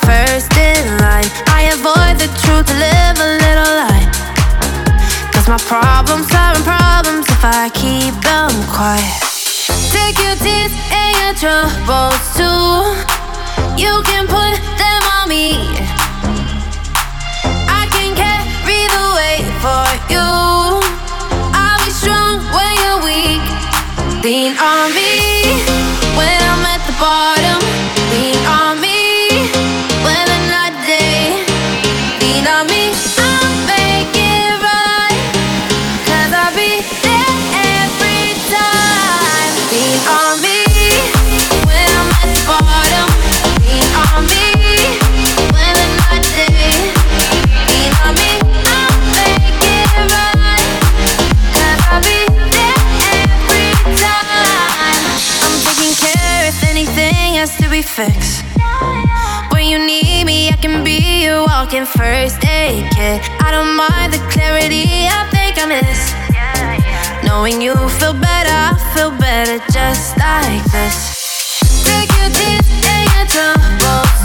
first in line. I avoid the truth to live a little lie. Cause my problems are problems if I keep them quiet. Take your tears and your troubles too. You can put them on me. I can carry the weight for you. I'll be strong when you're weak. Lean on me. talking first aid kit. I don't mind the clarity I think I miss. Knowing you feel better, I feel better just like this. Take your teeth and your troubles.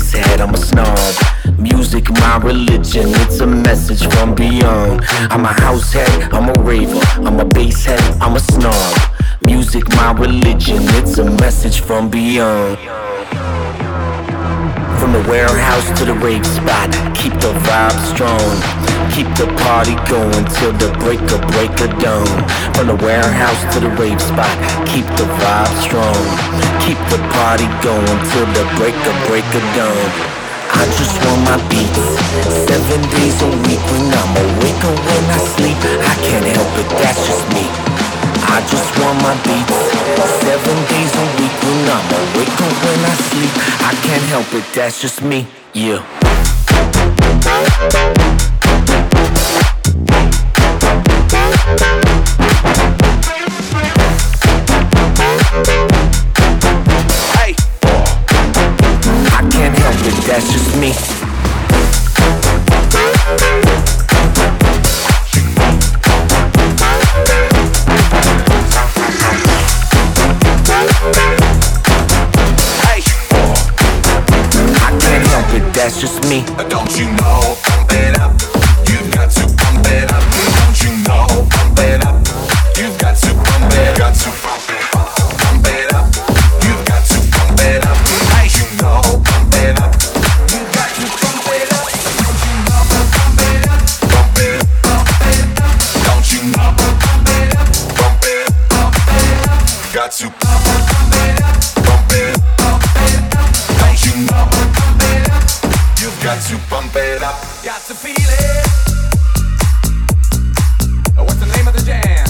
A I'm a snob. Music, my religion, it's a message from beyond. I'm a house head, I'm a raver, I'm a bass head, I'm a snob. Music, my religion, it's a message from beyond. From the warehouse to the rave spot, keep the vibe strong. Keep the party going till the break of break of dawn. From the warehouse to the rave spot, keep the vibe strong. Keep the party going till the break of break of dawn. I just want my beats Seven days a week when I'm awake or when I sleep I can't help it, that's just me I just want my beats Seven days a week when I'm awake or when I sleep I can't help it, that's just me, yeah Hey. I can't help it, that's just me. Just me. Don't you know? Got to feel it. What's the name of the jam?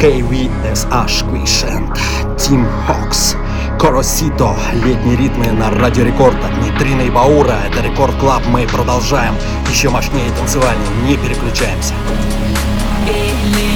KVSH Quishent, Тим Хокс, Коросито, летние ритмы на Радио Рекорд от и Баура. Это Рекорд Клаб, мы продолжаем. Еще мощнее и танцевальнее, не переключаемся. que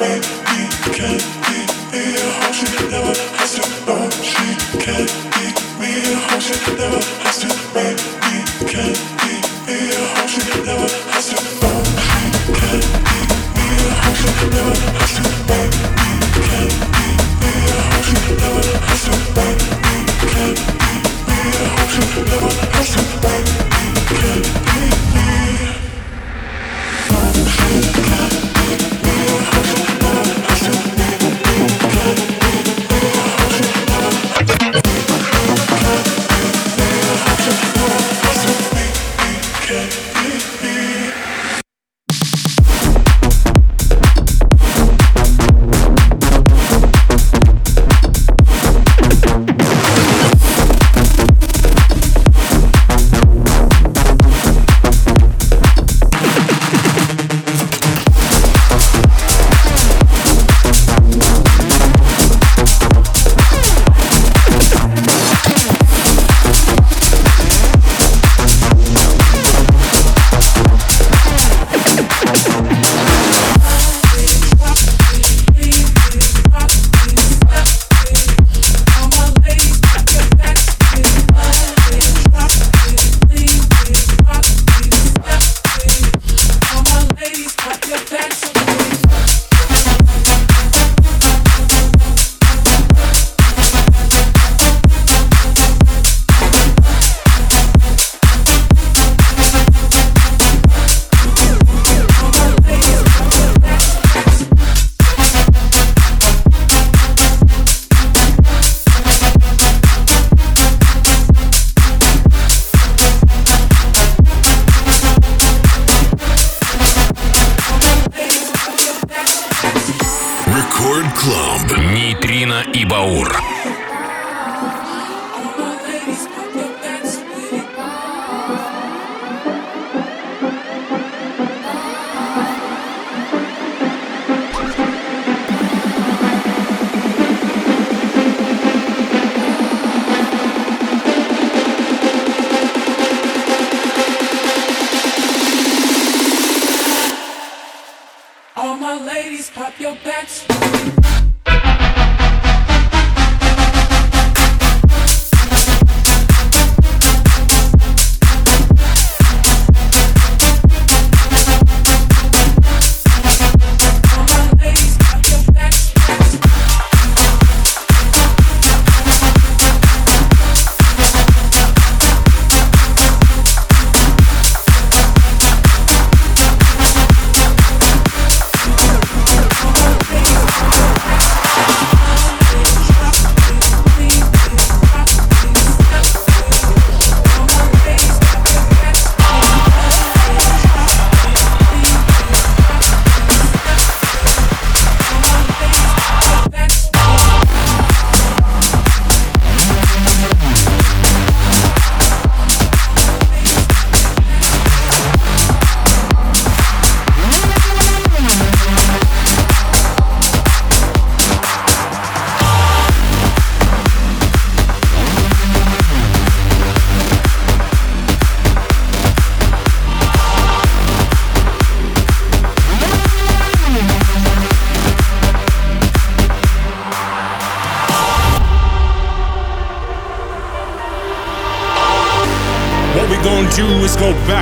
baby.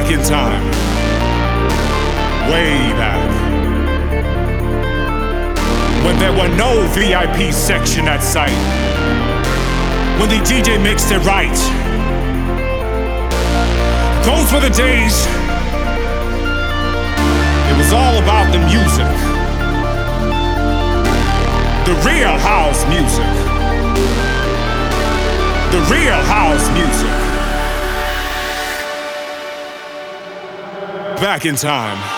Back in time. Way back. When there were no VIP section at sight, When the DJ mixed it right. Those were the days. It was all about the music. The real house music. The real house music. Back in time.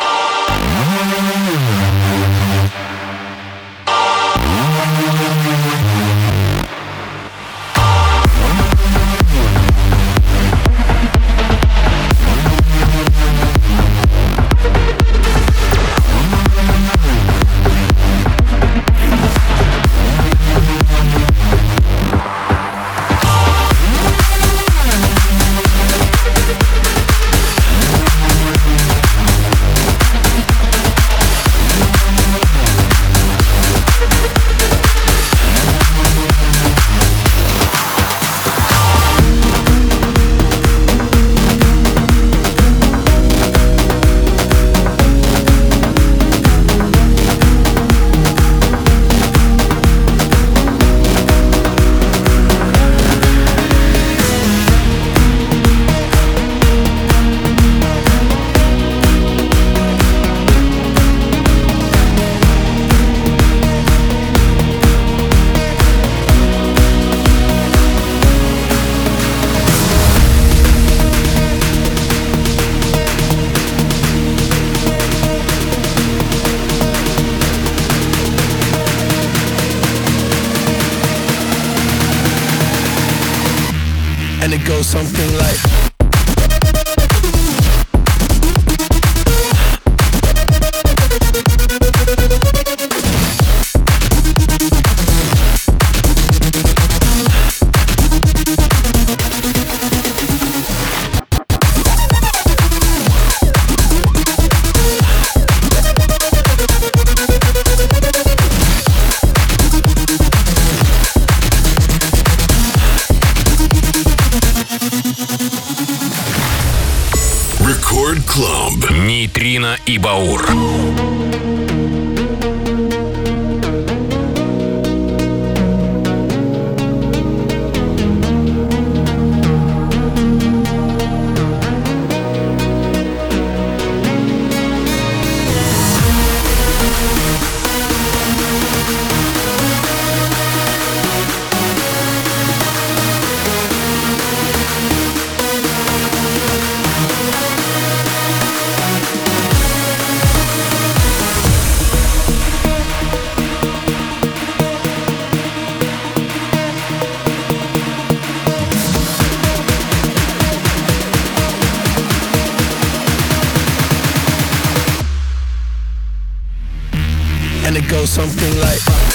it goes something like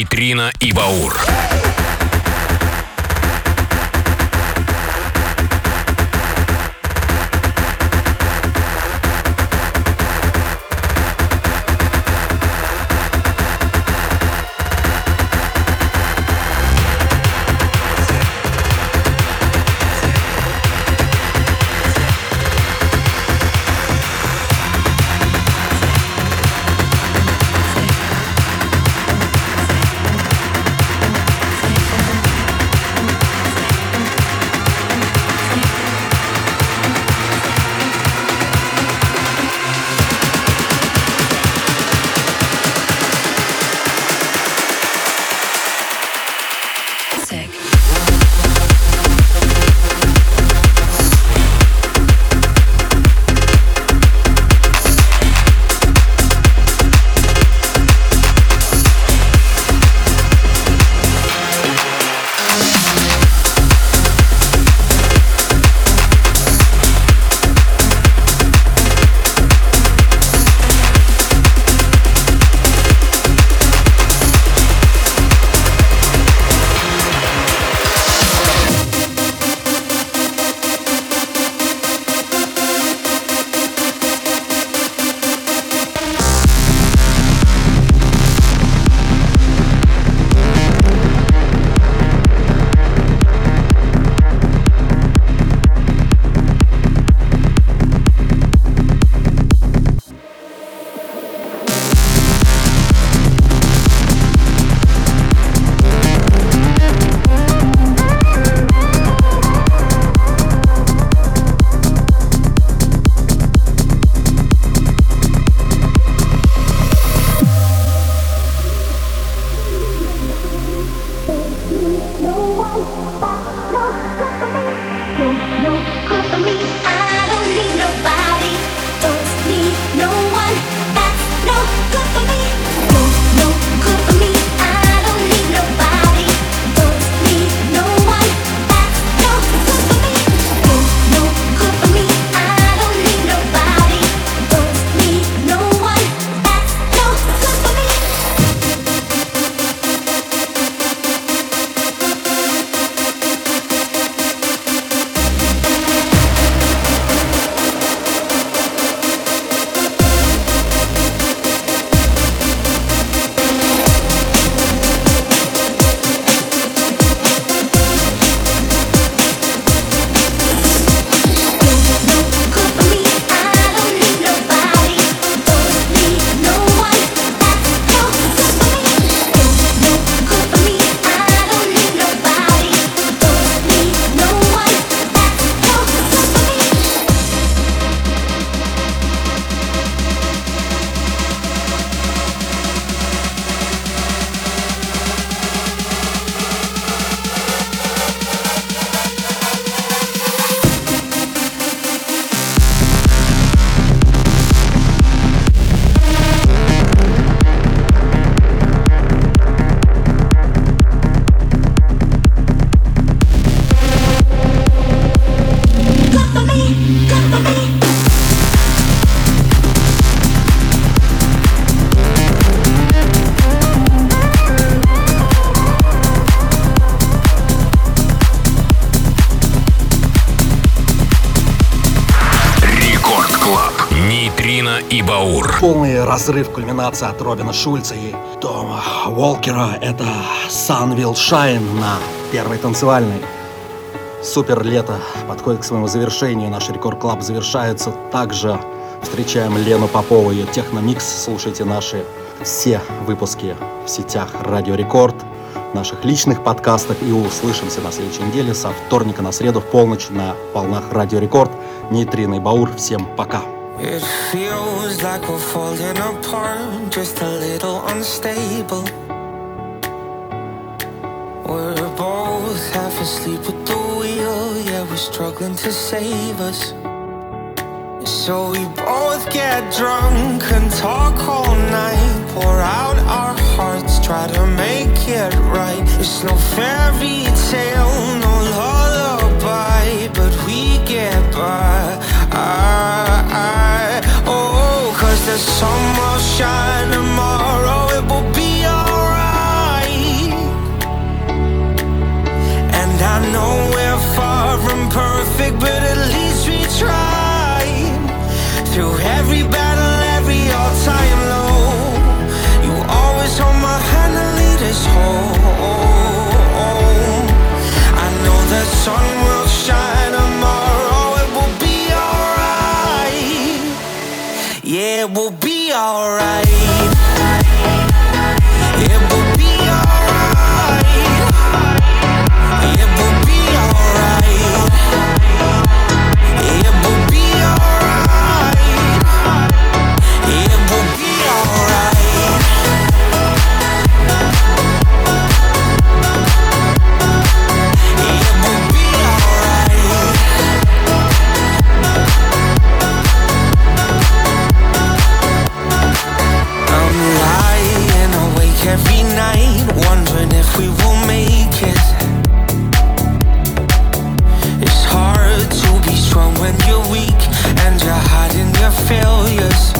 Нейтрино и Баур. Разрыв кульминации от Робина Шульца и Тома Уолкера — это Sun Will Shine на первой танцевальной. Супер лето подходит к своему завершению. Наш Рекорд Клаб завершается. Также встречаем Лену Попову и Техномикс. Слушайте наши все выпуски в сетях Радио Рекорд, наших личных подкастах и услышимся на следующей неделе со вторника на среду в полночь на волнах Радио Рекорд. Нейтрино и Баур. Всем пока. It feels like we're falling apart, just a little unstable. We're both half asleep at the wheel, yeah, we're struggling to save us. So we both get drunk and talk all night, pour out our hearts, try to make it right. It's no fairy tale, the sun will shine tomorrow, it will be alright. failures.